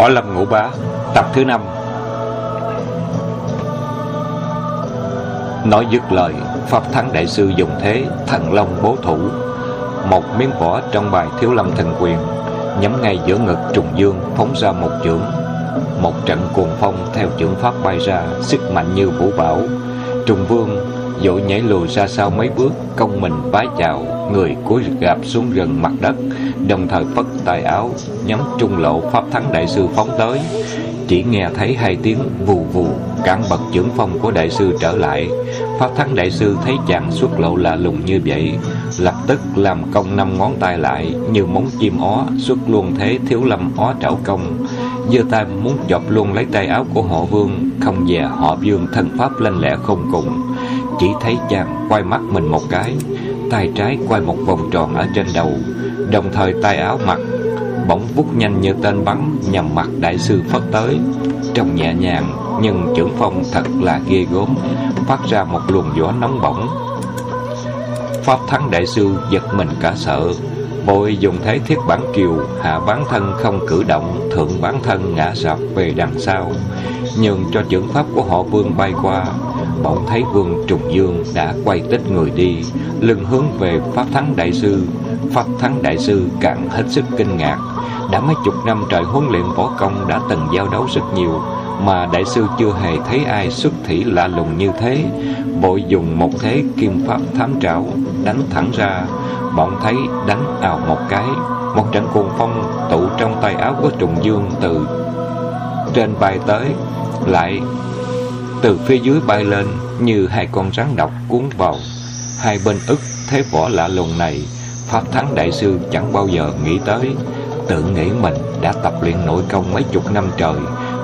Võ Lâm Ngũ Bá, Tập thứ năm. Nói dứt lời, Pháp Thắng Đại Sư dùng thế, Thần Long bố thủ. Một miếng vỏ trong bài Thiếu Lâm Thần Quyền, Nhắm ngay giữa ngực trùng dương, Phóng ra một chưởng. Một trận cuồng phong theo chưởng pháp bay ra, Sức mạnh như vũ bảo Trùng vương, dội nhảy lùi ra sau mấy bước công mình vái chào, người cúi gạp xuống gần mặt đất đồng thời phất tay áo, nhắm trung lộ pháp thắng đại sư phóng tới. Chỉ nghe thấy hai tiếng vù vù cản bật trưởng phong của đại sư trở lại. Pháp thắng đại sư thấy chàng xuất lộ lạ lùng như vậy, lập tức làm công năm ngón tay lại như móng chim ó, xuất luôn thế thiếu lâm ó trảo công. Giơ tay muốn chọc luôn lấy tay áo của họ vương, không dè họ vương thân pháp lanh lẹ không cùng. Chỉ thấy chàng quay mắt mình một cái, tay trái quay một vòng tròn ở trên đầu đồng thời tay áo mặc, bỗng vút nhanh như tên bắn nhằm mặt đại sư phất tới. Trông nhẹ nhàng, nhưng trưởng phong thật là ghê gớm, phát ra một luồng gió nóng bỏng. Pháp thắng đại sư giật mình cả sợ, Bội dùng thế thiết bản kiều, Hạ bán thân không cử động, Thượng bán thân ngã sập về đằng sau. Nhưng cho trưởng pháp của họ vương bay qua, Bỗng thấy vương trùng dương đã quay tích người đi, Lưng hướng về Pháp Thắng Đại Sư. Pháp Thắng Đại Sư càng hết sức kinh ngạc. Đã mấy chục năm trời huấn luyện võ công đã từng giao đấu rất nhiều, Mà Đại Sư chưa hề thấy ai xuất thủy lạ lùng như thế. Bội dùng một thế kim pháp thám trảo, Đánh thẳng ra. Bọn thấy đánh ào một cái, Một trận cuồng phong tụ trong tay áo của Trùng Dương từ trên bay tới, Lại từ phía dưới bay lên như hai con rắn độc cuốn vào. Hai bên ức thế võ lạ lùng này pháp thắng đại sư chẳng bao giờ nghĩ tới, tự nghĩ mình đã tập luyện nội công mấy chục năm trời,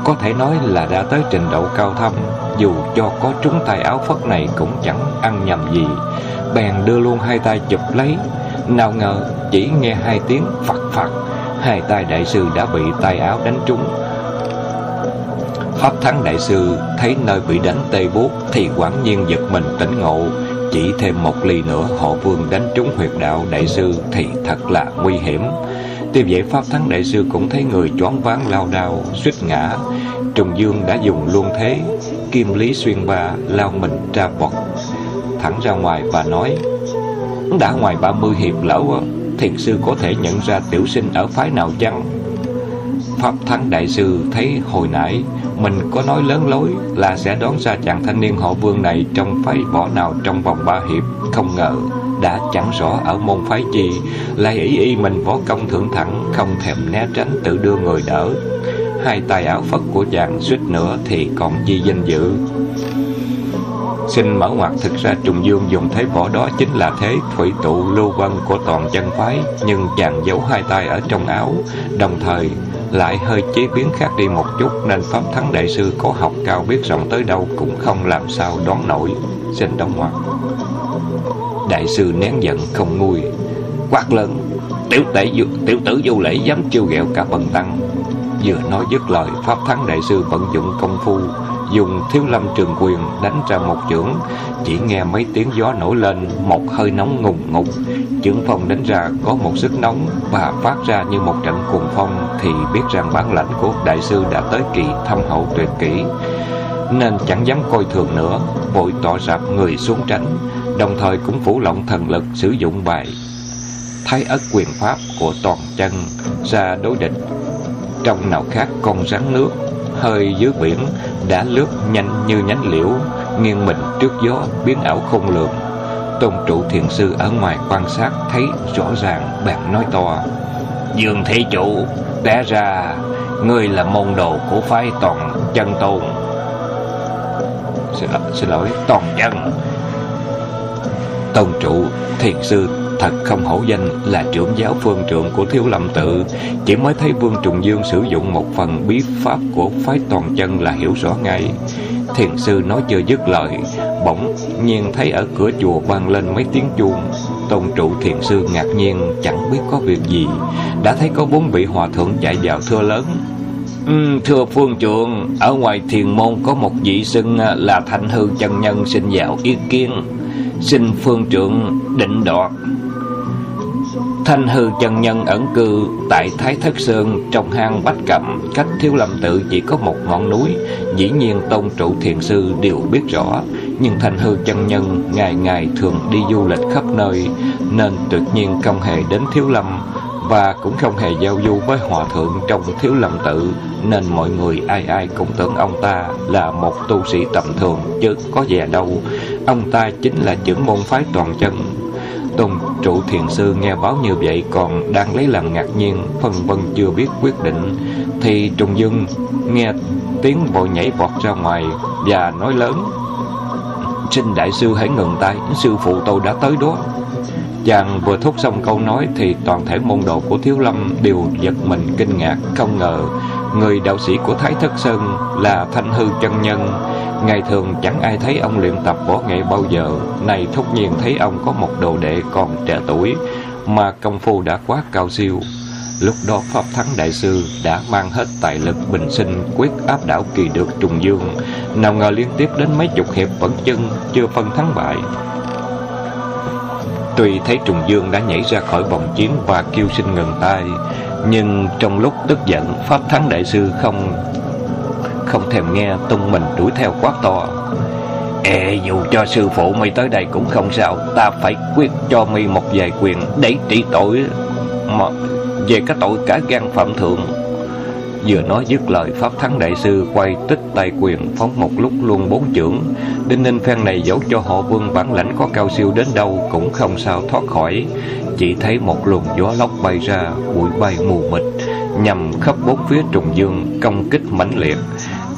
có thể nói là đã tới trình độ cao thâm, dù cho có trúng tay áo phất này cũng chẳng ăn nhầm gì bèn đưa luôn hai tay chụp lấy, nào ngờ chỉ nghe hai tiếng phật phật hai tay đại sư đã bị tay áo đánh trúng Pháp Thắng Đại Sư thấy nơi bị đánh tê buốt thì quảng nhiên giật mình tỉnh ngộ. Chỉ thêm một ly nữa họ vương đánh trúng huyệt đạo Đại Sư thì thật là nguy hiểm. Tuy vậy Pháp Thắng Đại Sư cũng thấy người choáng váng lao đao, suýt ngã. Trùng Dương đã dùng luôn thế, kim lý xuyên ba lao mình ra bọt thẳng ra ngoài và nói Đã ngoài ba mươi hiệp lỡ thiền sư có thể nhận ra tiểu sinh ở phái nào chăng? Pháp Thắng Đại Sư thấy hồi nãy mình có nói lớn lối là sẽ đón ra chàng thanh niên họ vương này trong phái võ nào trong vòng ba hiệp. Không ngờ đã chẳng rõ ở môn phái chi, lại ý y mình võ công thượng thẳng, không thèm né tránh tự đưa người đỡ. Hai tay áo phất của chàng suýt nữa thì còn chi danh dự. Xin mở ngoặt thực ra Trùng Dương dùng thế võ đó chính là thế thủy tụ lưu vân của toàn chân phái, nhưng chàng giấu hai tay ở trong áo, đồng thời lại hơi chế biến khác đi một chút nên Pháp Thắng Đại Sư có học cao biết rộng tới đâu cũng không làm sao đoán nổi. Xin đóng ngoặc. Đại sư nén giận không nguôi, quát lớn, tiểu tể tiểu tử vô lễ dám chiêu ghẹo cả bần tăng. Vừa nói dứt lời, Pháp Thắng Đại Sư vận dụng công phu, dùng thiếu lâm trường quyền đánh ra một chưởng. Chỉ nghe mấy tiếng gió nổi lên một hơi nóng ngùng ngục. Chưởng phong đánh ra có một sức nóng và phát ra như một trận cuồng phong thì biết rằng bản lãnh của đại sư đã tới kỳ thâm hậu tuyệt kỹ. Nên chẳng dám coi thường nữa vội tỏ rạp người xuống tránh đồng thời cũng phủ lộng thần lực sử dụng bài thái ất quyền pháp của toàn chân ra đối địch trong nào khác con rắn nước hơi dưới biển đã lướt nhanh như nhánh liễu nghiêng mình trước gió biến ảo không lường. Tôn trụ thiền sư ở ngoài quan sát thấy rõ ràng bạn nói to dương thế chủ té ra ngươi là môn đồ của phái toàn chân tôn. Xin, xin lỗi toàn chân. Tôn trụ thiền sư Thật không hổ danh là trưởng giáo phương trượng của Thiếu Lâm Tự Chỉ mới thấy Vương Trùng Dương sử dụng một phần bí pháp của phái toàn chân là hiểu rõ ngay. Thiền sư nói chưa dứt lời Bỗng nhiên thấy ở cửa chùa vang lên mấy tiếng chuông. Tôn trụ thiền sư ngạc nhiên chẳng biết có việc gì. Đã thấy có bốn vị hòa thượng chạy vào thưa lớn. Ừ, thưa phương trượng, ở ngoài thiền môn có một vị xưng là Thanh Hư chân Nhân xin vào ý kiến. Xin phương trượng định đoạt. Thanh hư chân nhân ẩn cư tại Thái Thất Sơn trong hang Bách Cẩm, cách Thiếu Lâm Tự chỉ có một ngọn núi, dĩ nhiên tôn trụ thiền sư đều biết rõ, nhưng Thanh hư chân nhân ngày ngày thường đi du lịch khắp nơi, nên tuyệt nhiên không hề đến Thiếu Lâm và cũng không hề giao du với hòa thượng trong Thiếu Lâm Tự, nên mọi người ai ai cũng tưởng ông ta là một tu sĩ tầm thường chứ có vẻ đâu, ông ta chính là trưởng môn phái toàn chân. Tôn trụ thiền sư nghe báo như vậy còn đang lấy làm ngạc nhiên, phân vân chưa biết quyết định, thì Trùng Dương nghe tiếng vội nhảy vọt ra ngoài và nói lớn: "Xin đại sư hãy ngừng tay, sư phụ tôi đã tới đó." Chàng vừa thốt xong câu nói thì toàn thể môn đồ của Thiếu Lâm đều giật mình kinh ngạc, không ngờ người đạo sĩ của Thái Thất Sơn là Thanh Hư chân nhân. Ngày thường chẳng ai thấy ông luyện tập võ nghệ bao giờ. Này thốt nhiên thấy ông có một đồ đệ còn trẻ tuổi Mà công phu đã quá cao siêu. Lúc đó Pháp Thắng Đại Sư đã mang hết tài lực bình sinh quyết áp đảo kỳ được trùng dương. Nào ngờ liên tiếp đến mấy chục hiệp vẫn chân chưa phân thắng bại. Tuy thấy trùng dương đã nhảy ra khỏi vòng chiến và kêu xin ngừng tay Nhưng trong lúc tức giận Pháp Thắng Đại Sư không không thèm nghe tung mình đuổi theo quát to. Ê, dù cho sư phụ mày tới đây cũng không sao Ta phải quyết cho mày một vài quyền để trị tội Mà về cái tội cả gan phạm thượng Vừa nói dứt lời Pháp Thắng Đại Sư quay tích tay quyền phóng một lúc luôn bốn chưởng. Đinh ninh phen này dẫu cho họ vương bản lãnh có cao siêu đến đâu cũng không sao thoát khỏi. Chỉ thấy một luồng gió lốc bay ra, bụi bay mù mịt Nhằm khắp bốn phía trùng dương, công kích mãnh liệt.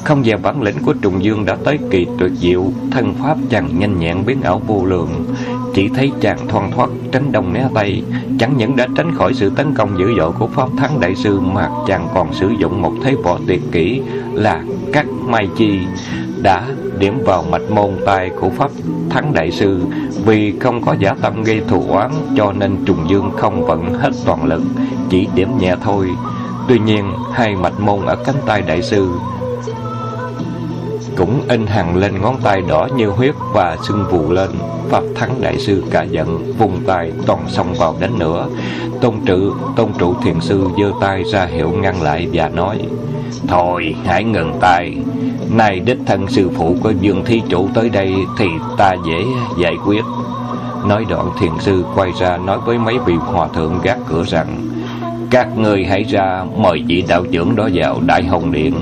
Không dè bản lĩnh của Trùng Dương đã tới kỳ tuyệt diệu, thân pháp chàng nhanh nhẹn biến ảo vô lượng. Chỉ thấy chàng thoăn thoát tránh đông né tây, chẳng những đã tránh khỏi sự tấn công dữ dội của Pháp Thắng Đại Sư mà chàng còn sử dụng một thế võ tuyệt kỹ là cắt mai chi đã điểm vào mạch môn tay của Pháp Thắng Đại Sư vì không có giả tâm gây thù oán cho nên Trùng Dương không vận hết toàn lực, chỉ điểm nhẹ thôi. Tuy nhiên, hai mạch môn ở cánh tay Đại Sư cũng in hằn lên ngón tay đỏ như huyết và sưng vù lên. Pháp thắng đại sư cả giận, vùng tay toàn xông vào đánh nữa. Tôn trụ, tôn trụ thiền sư giơ tay ra hiệu ngăn lại và nói, Thôi, hãy ngừng tay. Nay đích thân sư phụ của Dương Thi Chủ tới đây thì ta dễ giải quyết. Nói đoạn thiền sư quay ra nói với mấy vị hòa thượng gác cửa rằng, các người hãy ra, mời vị đạo trưởng đó vào Đại Hồng Điện.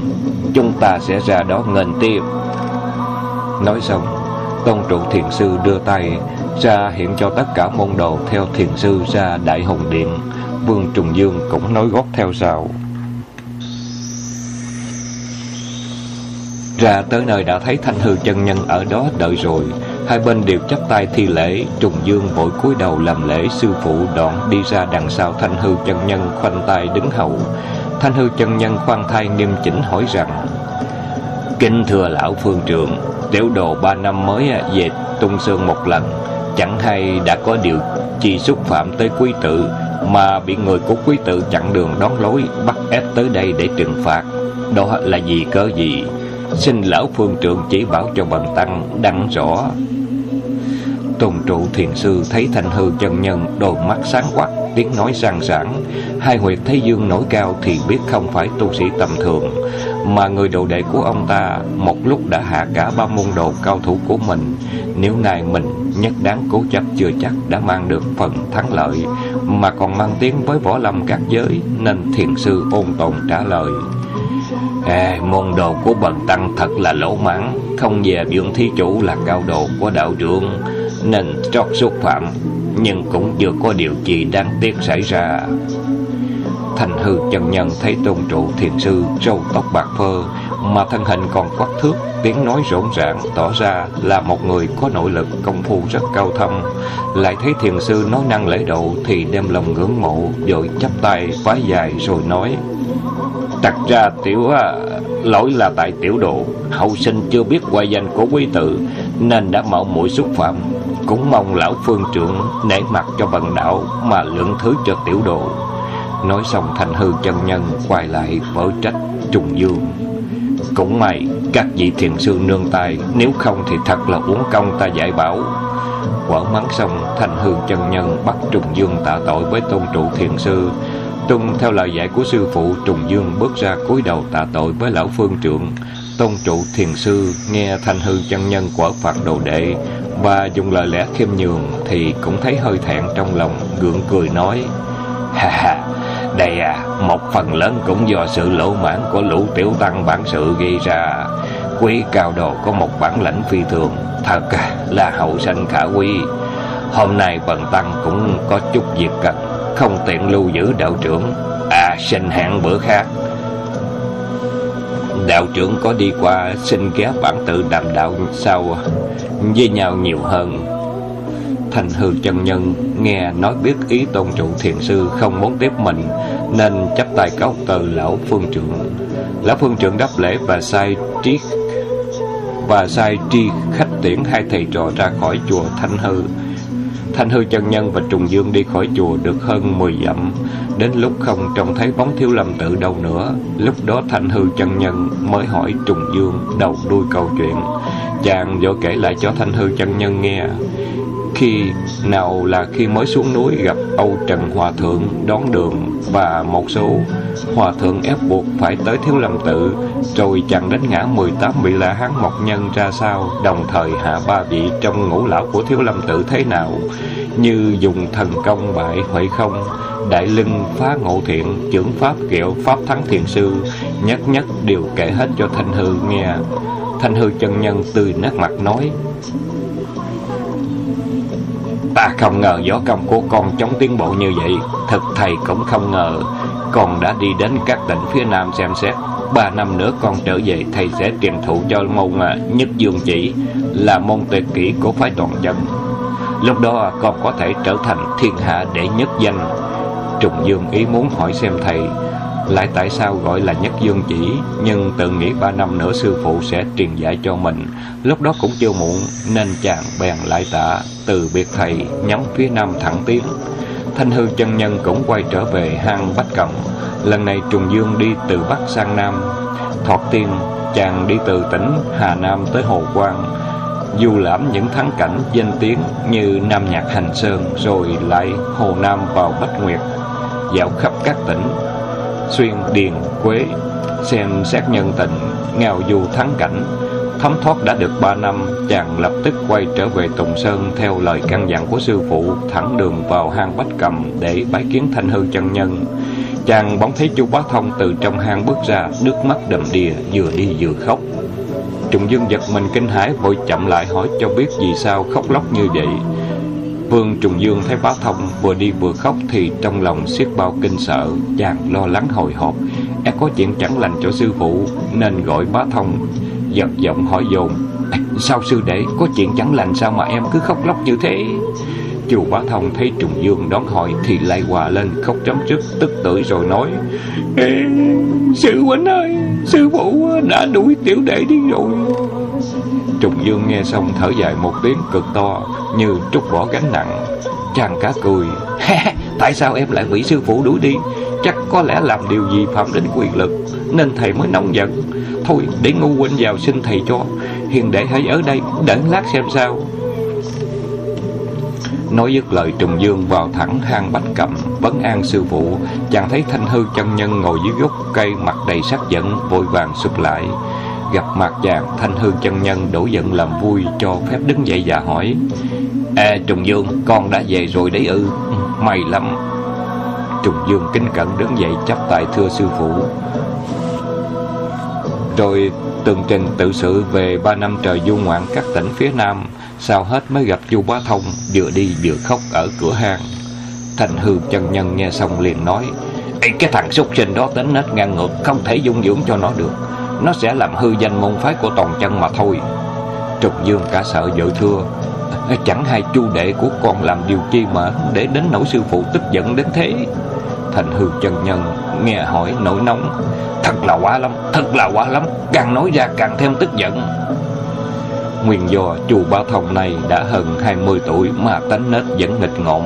Chúng ta sẽ ra đó nghênh tiếp nói xong tôn trụ thiền sư đưa tay ra hiện cho tất cả môn đồ theo thiền sư ra đại hồng điện. Vương trùng dương cũng nói gót theo sau. Ra tới nơi đã thấy thanh hư chân nhân ở đó đợi rồi hai bên đều chắp tay thi lễ, trùng dương vội cúi đầu làm lễ, sư phụ đoạn đi ra đằng sau thanh hư chân nhân khoanh tay đứng hậu. Thanh hư chân nhân khoan thai nghiêm chỉnh hỏi rằng Kinh thưa lão phương trưởng, Tiểu đồ ba năm mới à, về tung sơn một lần, Chẳng hay đã có điều chi xúc phạm tới quý tự Mà bị người của quý tự chặn đường đón lối, Bắt ép tới đây để trừng phạt. Đó là gì cớ gì? Xin lão phương trưởng chỉ bảo cho bần tăng đăng rõ. Tôn trụ thiền sư thấy thanh hư chân nhân Đôi mắt sáng quắc, tiếng nói sang sảng Hai huyệt thấy dương nổi cao Thì biết không phải tu sĩ tầm thường. Mà người đồ đệ của ông ta Một lúc đã hạ cả ba môn đồ cao thủ của mình. Nếu nay mình nhất đáng cố chấp Chưa chắc đã mang được phần thắng lợi. Mà còn mang tiếng với võ lâm các giới, Nên thiền sư ôn tồn trả lời. À, môn đồ của bần tăng thật là lỗ mãn Không về dưỡng thí chủ là cao đồ của đạo trưởng nên trót xúc phạm nhưng cũng chưa có điều gì đáng tiếc xảy ra. Thành hư chân nhân thấy tôn trụ thiền sư râu tóc bạc phơ mà thân hình còn quắc thước tiếng nói rộn ràng tỏ ra là một người có nội lực công phu rất cao thâm. Lại thấy thiền sư nói năng lễ độ thì đem lòng ngưỡng mộ rồi chắp tay vái dài rồi nói thật ra tiểu à, lỗi là tại tiểu độ. Hậu sinh chưa biết qua danh của quý tử nên đã mạo mũi xúc phạm. Cũng mong lão phương trưởng nể mặt cho bần đạo mà lượng thứ cho tiểu độ. Nói xong thành hư chân nhân quay lại vỡ trách trùng dương. Cũng may các vị thiền sư nương tay Nếu không thì thật là uống công ta giải bảo. Quở mắng xong Thành hư chân nhân bắt Trùng Dương tạ tội với tôn trụ thiền sư Tuân theo lời dạy của sư phụ Trùng Dương bước ra cúi đầu tạ tội với lão phương trượng Tôn trụ thiền sư nghe Thanh hư chân nhân của Phật đồ đệ và dùng lời lẽ khiêm nhường thì cũng thấy hơi thẹn trong lòng, gượng cười nói, ha ha, đây à một phần lớn cũng do sự lỗ mãn của lũ tiểu tăng bản sự gây ra. Quý cao đồ có một bản lãnh phi thường, thật là hậu sanh khả quý. Hôm nay bần tăng cũng có chút việc cần không tiện lưu giữ đạo trưởng. À xin hẹn bữa khác. Đạo trưởng có đi qua, xin ghé bản tự đàm đạo sau, với nhau nhiều hơn. Thành hư chân nhân nghe nói biết ý tôn trụ thiền sư không muốn tiếp mình, nên chấp tay cáo từ lão phương trưởng. Lão phương trưởng đáp lễ và sai triết và sai tri khách tiễn hai thầy trò ra khỏi chùa thanh hư thanh hư chân nhân và trùng dương đi khỏi chùa được hơn 10 dặm. Đến lúc không trông thấy bóng thiếu lâm tự đâu nữa, lúc đó thanh hư chân nhân mới hỏi trùng dương đầu đuôi câu chuyện. Chàng vội kể lại cho thanh hư chân nhân nghe. Khi nào là khi mới xuống núi gặp Âu Trần Hòa Thượng đón đường và một số Hòa Thượng ép buộc phải tới Thiếu Lâm Tự, rồi chặn đến ngã 18 vị la hán mộc nhân ra sao, đồng thời hạ ba vị trong ngũ lão của Thiếu Lâm Tự thế nào, như dùng thần công bại huệ không, đại lưng phá ngộ thiện trưởng pháp kiệu pháp thắng thiền sư nhất nhất đều kể hết cho thanh hư nghe. Thanh hư chân nhân tươi nét mặt nói Ta không ngờ võ công của con chống tiến bộ như vậy. Thật thầy cũng không ngờ. Con đã đi đến các tỉnh phía Nam xem xét. Ba năm nữa con trở về, Thầy sẽ truyền thụ cho môn à, nhất dương chỉ Là môn tuyệt kỹ của phái toàn dân. Lúc đó con có thể trở thành thiên hạ đệ nhất danh. Trùng Dương ý muốn hỏi xem thầy lại tại sao gọi là nhất dương chỉ, Nhưng tự nghĩ ba năm nữa sư phụ sẽ truyền dạy cho mình. Lúc đó cũng chưa muộn, Nên chàng bèn lại tạ Từ biệt thầy, nhắm phía nam thẳng tiến. Thanh hư chân nhân cũng quay trở về hang Bách Cầm Lần này Trùng Dương đi từ Bắc sang Nam. Thọt tiên, chàng đi từ tỉnh Hà Nam tới Hồ Quang. Du lãm những thắng cảnh danh tiếng như Nam Nhạc Hành Sơn Rồi lại Hồ Nam vào Bách Nguyệt. Dạo khắp các tỉnh xuyên điền quế xem xét nhân tình ngào du thắng cảnh. Thấm thoát đã được ba năm, chàng lập tức quay trở về tùng sơn theo lời căn dặn của sư phụ, thẳng đường vào hang bách cầm để bái kiến thanh hư chân nhân. Chàng bỗng thấy chu bá thông từ trong hang bước ra, nước mắt đầm đìa, vừa đi vừa khóc. Trùng dương giật mình kinh hãi, vội chậm lại hỏi cho biết vì sao khóc lóc như vậy. Vương Trùng Dương thấy bá thông vừa đi vừa khóc thì trong lòng siết bao kinh sợ, chàng lo lắng hồi hộp, e có chuyện chẳng lành cho sư phụ nên gọi bá thông giật giọng hỏi dồn. Sao sư đệ có chuyện chẳng lành sao mà em cứ khóc lóc như thế? Chù bá thông thấy Trùng Dương đón hỏi thì lại hòa lên khóc chấm trước tức tưởi rồi nói Ê, Sư huynh ơi, sư phụ đã đuổi tiểu đệ đi rồi Trùng Dương nghe xong thở dài một tiếng cực to, Như trút bỏ gánh nặng. Chàng cá cười. Tại sao em lại bị sư phụ đuổi đi? Chắc có lẽ làm điều gì phạm đến quyền lực, Nên thầy mới nóng giận. Thôi, để ngu huynh vào xin thầy cho. Hiền đệ hãy ở đây, đợi lát xem sao. Nói dứt lời, Trùng Dương vào thẳng hang bách cầm, Vấn an sư phụ. Chàng thấy thanh hư chân nhân ngồi dưới gốc cây, Mặt đầy sắc giận, vội vàng sụp lại. Gặp mặt chàng thanh hư chân nhân đổ giận làm vui Cho phép đứng dậy và hỏi Ê Trùng Dương con đã về rồi đấy ư? May lắm. Trùng Dương kính cẩn đứng dậy chắp tay thưa sư phụ. Rồi tường trình tự sự về ba năm trời du ngoạn các tỉnh phía Nam Sao hết mới gặp chu bá thông Vừa đi vừa khóc ở cửa hang. Thành hư chân nhân nghe xong liền nói Ê, Cái thằng súc sinh đó tính nết ngang ngược Không thể dung dưỡng cho nó được. Nó sẽ làm hư danh môn phái của toàn chân mà thôi. Trục dương cả sợ vợ thưa. Chẳng hay chu đệ của con làm điều chi mà Để đến nỗi sư phụ tức giận đến thế. Thành hư chân nhân, nghe hỏi nổi nóng. Thật là quá lắm, Thật là quá lắm. Càng nói ra càng thêm tức giận. Nguyên do chu Ba Thông này đã hơn 20 tuổi mà tánh nết vẫn nghịch ngợm.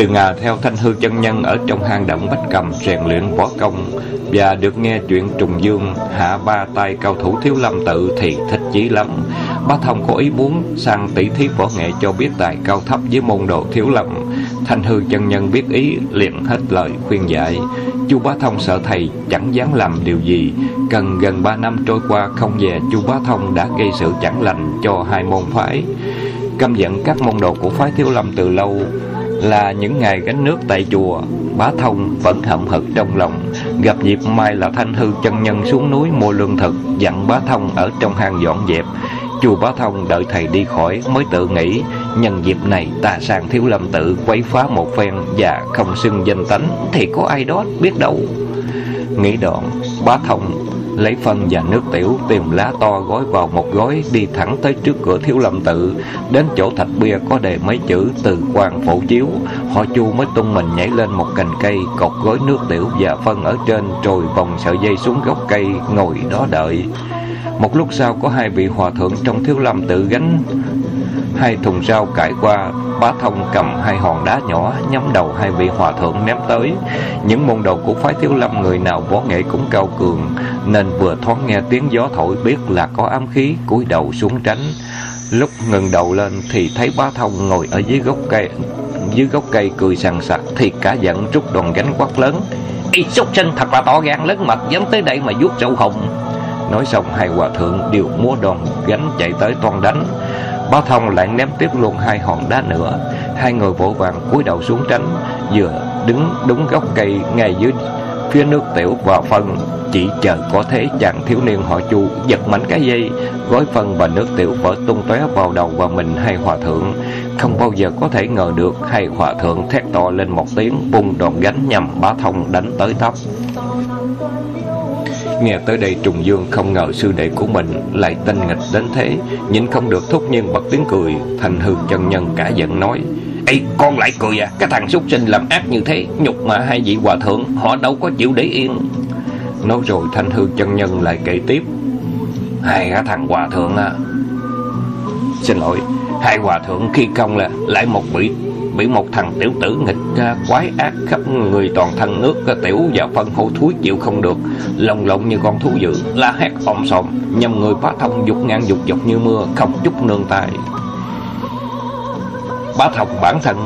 Từ ngà theo thanh hư chân nhân ở trong hang động Bách Cầm rèn luyện võ công và được nghe chuyện Trùng Dương, hạ ba tay cao thủ thiếu lâm tự thì thích chí lắm. Bá Thông có ý muốn sang tỷ thí võ nghệ cho biết tài cao thấp với môn đồ thiếu lâm. Thanh hư chân nhân biết ý, liền hết lời khuyên dạy. Chu Bá Thông sợ thầy chẳng dám làm điều gì. Cần gần ba năm trôi qua không về, Chu Bá Thông đã gây sự chẳng lành cho hai môn phái. Căm giận các môn đồ của phái thiếu lâm từ lâu là những ngày gánh nước tại chùa, bá thông vẫn hậm hực trong lòng. Gặp dịp mai là thanh hư chân nhân xuống núi mua lương thực, dặn bá thông ở trong hang dọn dẹp. Chùa bá thông đợi thầy đi khỏi mới tự nghĩ, nhân dịp này ta sang thiếu lâm tự quấy phá một phen và không xưng danh tánh thì có ai đó biết đâu. Nghĩ đoạn, bá thông lấy phân và nước tiểu, tìm lá to gói vào một gói, đi thẳng tới trước cửa thiếu lâm tự. Đến chỗ thạch bia có đề mấy chữ từ quan phổ chiếu. Họ chu mới tung mình nhảy lên một cành cây, cột gói nước tiểu và phân ở trên rồi vòng sợi dây xuống gốc cây, ngồi đó đợi. Một lúc sau có hai vị hòa thượng trong thiếu lâm tự gánh hai thùng rau cải qua, bá thông cầm hai hòn đá nhỏ, nhắm đầu hai vị hòa thượng ném tới. Những môn đồ của phái thiếu lâm người nào võ nghệ cũng cao cường, nên vừa thoáng nghe tiếng gió thổi biết là có ám khí, cúi đầu xuống tránh. Lúc ngừng đầu lên thì thấy bá thông ngồi ở dưới gốc cây, dưới gốc cây cười sằng sặc, thì cả giận rút đòn gánh quát lớn. Y súc sinh thật là to gan lớn mật, dám tới đây mà vuốt râu hồng. Nói xong, hai hòa thượng đều múa đòn gánh chạy tới toàn đánh. Bá Thông lại ném tiếp luôn hai hòn đá nữa. Hai người vội vàng cúi đầu xuống tránh, Vừa đứng đúng gốc cây ngay dưới phía nước tiểu và phân Chỉ chờ có thế chàng thiếu niên họ chu Giật mạnh cái dây, Gói phân và nước tiểu vỡ tung tóe vào đầu và mình hai hòa thượng. Không bao giờ có thể ngờ được Hai hòa thượng thét to lên một tiếng Bung đòn gánh nhằm bá thông đánh tới tấp. Nghe tới đây Trùng Dương không ngờ sư đệ của mình lại tinh nghịch đến thế Nhìn không được thúc nhiên bật tiếng cười, Thành hư chân nhân cả giận nói, Ê, con lại cười à Cái thằng súc sinh làm ác như thế, Nhục mà hai vị hòa thượng, Họ đâu có chịu để yên. Nói rồi thanh hư chân nhân lại kể tiếp, Hai cái thằng hòa thượng à Xin lỗi, Hai hòa thượng khi công là lại một vị bị một thằng tiểu tử nghịch quái ác khắp người toàn thân nước tiểu và phân hổ thúi chịu không được, lồng lộng như con thú dữ. La hét om sòm, nhằm người bá thông dục ngang dục dọc như mưa, không chút nương tay. Bá thông bản thân,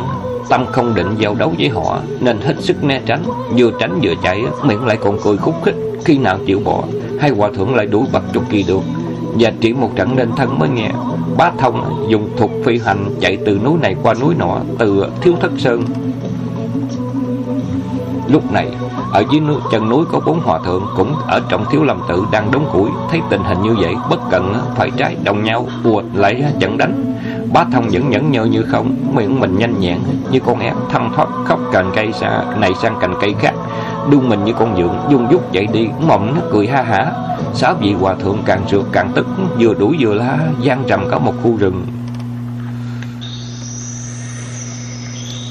tâm không định giao đấu với họ, nên hết sức né tránh. Vừa tránh vừa chạy, miệng lại còn cười khúc khích khi nào chịu bỏ hai hòa thượng lại đuổi bật trục kỳ được và chỉ một trận nên thân mới nghe Bá Thông dùng thuật phi hành chạy từ núi này qua núi nọ từ Thiếu Thất Sơn. Lúc này, ở dưới núi, chân núi có bốn hòa thượng cũng ở trong Thiếu Lâm Tự đang đóng củi, thấy tình hình như vậy, bất cẩn phải trái đồng nhau, ùa lại trận đánh. Bá Thông vẫn nhẫn nhơ như không, miệng mình nhanh nhẹn như con em thăm thoát khóc cành cây xa này sang cành cây khác, đu mình như con dượng, dung dút chạy đi, mộng nó cười ha hả. Sáu vị hòa thượng càng rượt càng tức, Vừa đuổi vừa la, gian trầm cả một khu rừng.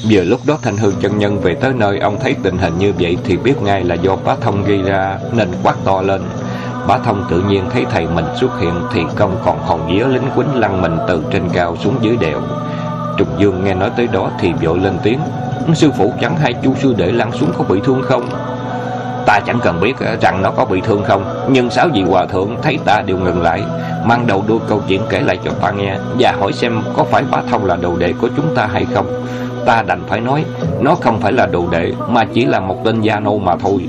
Vừa lúc đó Thanh Hương chân nhân về tới nơi, Ông thấy tình hình như vậy Thì biết ngay là do bá thông gây ra, Nên quát to lên. Bá thông tự nhiên thấy thầy mình xuất hiện Thì không còn hồn dĩa lính quýnh lăn mình Từ trên cao xuống dưới đèo. Trùng Dương nghe nói tới đó Thì vội lên tiếng. Sư phụ, chẳng hai chú sư để lăn xuống có bị thương không? Ta chẳng cần biết ờ, rằng nó có bị thương không, Nhưng sáu vị hòa thượng thấy ta đều ngừng lại, Mang đầu đuôi câu chuyện kể lại cho ta nghe Và hỏi xem có phải bá thông là đồ đệ của chúng ta hay không. Ta đành phải nói, Nó không phải là đồ đệ, Mà chỉ là một tên gia nô mà thôi.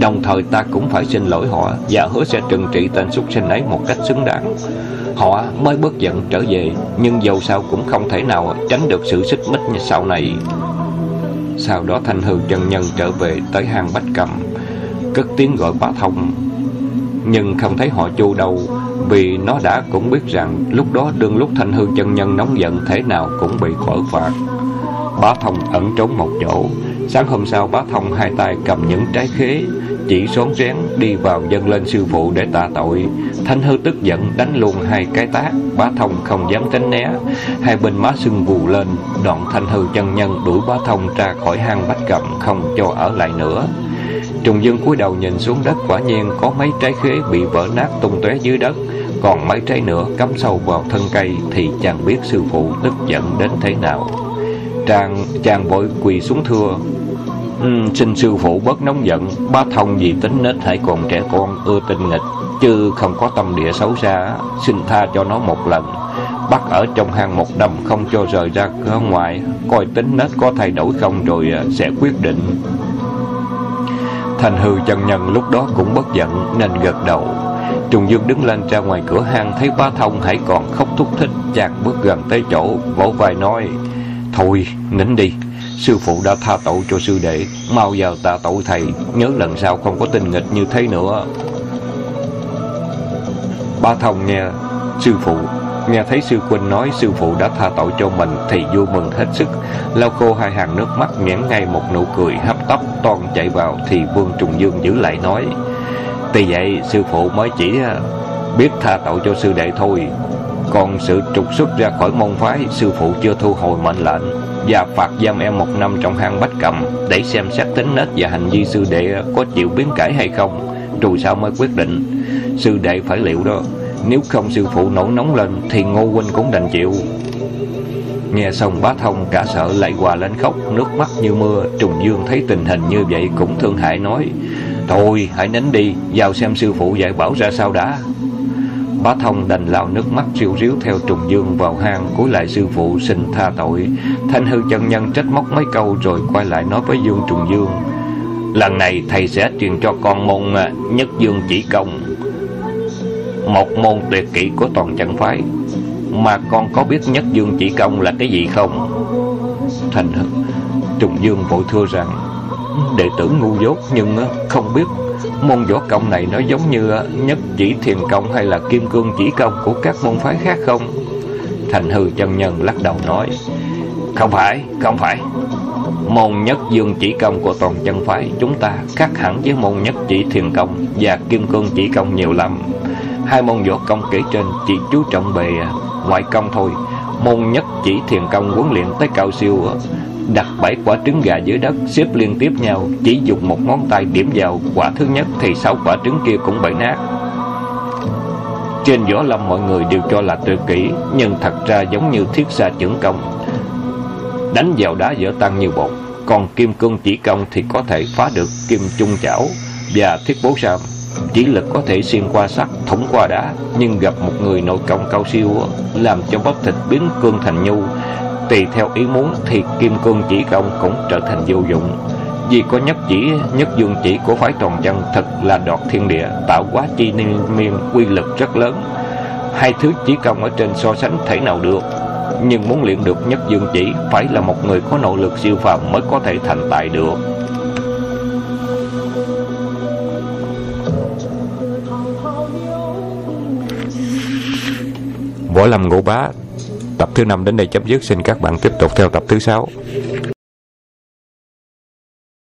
Đồng thời ta cũng phải xin lỗi họ Và hứa sẽ trừng trị tên súc sinh ấy một cách xứng đáng. Họ mới bớt giận trở về, Nhưng dầu sao cũng không thể nào tránh được sự xích mích như sau này. Sau đó Thanh Hư chân nhân trở về tới hang Bách Cầm cất tiếng gọi bá thông. Nhưng không thấy họ chu đâu vì nó đã cũng biết rằng lúc đó đương lúc thanh hương chân nhân nóng giận thế nào cũng bị khổ phạt. Bá thông ẩn trốn một chỗ. Sáng hôm sau, bá thông hai tay cầm những trái khế, chỉ xốn rén đi vào dâng lên sư phụ để tạ tội. Thanh hư tức giận đánh luôn hai cái tát. Bá thông không dám tránh né. Hai bên má sưng vù lên, đoạn thanh hư chân nhân đuổi bá thông ra khỏi hang bách cầm không cho ở lại nữa. Trùng Dương cúi đầu nhìn xuống đất quả nhiên có mấy trái khế bị vỡ nát tung tóe dưới đất, còn mấy trái nữa cắm sâu vào thân cây thì chàng biết sư phụ tức giận đến thế nào. Trang chàng vội quỳ xuống thưa ừ, Xin sư phụ bớt nóng giận ba thông vì tính nết hãy còn trẻ con Ưa tình nghịch Chứ không có tâm địa xấu xa Xin tha cho nó một lần. Bắt ở trong hang một năm Không cho rời ra cửa ngoài Coi tính nết có thay đổi không Rồi à, sẽ quyết định. Thành hư chân nhân lúc đó cũng bất giận Nên gật đầu. Trùng Dương đứng lên ra ngoài cửa hang Thấy bá thông hãy còn khóc thúc thích, Chàng bước gần tới chỗ, Vỗ vai nói, Thôi, nín đi. Sư phụ đã tha tội cho sư đệ, Mau vào tạ tội thầy. Nhớ lần sau không có tình nghịch như thế nữa. Ba thông nghe Sư phụ, Nghe thấy sư huynh nói sư phụ đã tha tội cho mình Thì vui mừng hết sức. Lau khô hai hàng nước mắt nhẽn ngay một nụ cười hấp tóc toàn chạy vào Thì Vương Trùng Dương giữ lại nói, Tuy vậy, sư phụ mới chỉ à, biết tha tội cho sư đệ thôi. Còn sự trục xuất ra khỏi môn phái, Sư phụ chưa thu hồi mệnh lệnh Và phạt giam em một năm trong hang bách cầm Để xem xét tính nết và hành vi sư đệ có chịu biến cải hay không. Rồi sao mới quyết định, Sư đệ phải liệu đó. Nếu không sư phụ nổi nóng lên Thì Ngô Huynh cũng đành chịu. Nghe xong bá thông cả sợ lại hòa lên khóc, Nước mắt như mưa, Trùng Dương thấy tình hình như vậy cũng thương hại nói, Thôi, hãy nín đi, Vào xem sư phụ dạy bảo ra sao đã. Bá thông đành lao nước mắt riu riếu Theo Trùng Dương vào hang Cúi lại sư phụ xin tha tội. Thanh hư chân nhân trách móc mấy câu Rồi quay lại nói với Dương Trùng Dương, Lần này thầy sẽ truyền cho con môn à, Nhất Dương chỉ công. Một môn tuyệt kỹ của toàn chân phái. Mà con có biết Nhất Dương chỉ công là cái gì không? Thành hư Trùng Dương vội thưa rằng đệ tử ngu dốt nhưng không biết môn võ công này nó giống như nhất chỉ thiền công hay là kim cương chỉ công của các môn phái khác không? Thành hư chân nhân lắc đầu nói Không phải, không phải. Môn nhất dương chỉ công của toàn chân phái Chúng ta khác hẳn với môn nhất chỉ thiền công Và kim cương chỉ công nhiều lắm. Hai môn võ công kể trên chỉ chú trọng bề ngoại công thôi. Môn nhất chỉ thiền công huấn luyện tới cao siêu. Đặt bảy quả trứng gà dưới đất, xếp liên tiếp nhau. Chỉ dùng một ngón tay điểm vào quả thứ nhất thì sáu quả trứng kia cũng bậy nát. Trên võ lâm mọi người đều cho là tuyệt kỹ, nhưng thật ra giống như thiết xa trưởng công. Đánh vào đá vỡ tăng như bột. Còn kim cương chỉ công thì có thể phá được kim chung chảo và thiết bố sam chỉ lực có thể xuyên qua sắt, thủng qua đá, nhưng gặp một người nội công cao siêu làm cho bắp thịt biến cương thành nhu. Tùy theo ý muốn thì kim cương chỉ công cũng trở thành vô dụng. Vì có nhất chỉ, nhất dương chỉ của phái toàn chân thật là đoạt thiên địa, tạo quá chi niên miên, quy lực rất lớn. Hai thứ chỉ công ở trên so sánh thể nào được, nhưng muốn luyện được nhất dương chỉ phải là một người có nội lực siêu phàm mới có thể thành tài được. Võ Lâm Ngũ Bá, Tập thứ năm đến đây chấm dứt. Xin các bạn tiếp tục theo tập thứ sáu.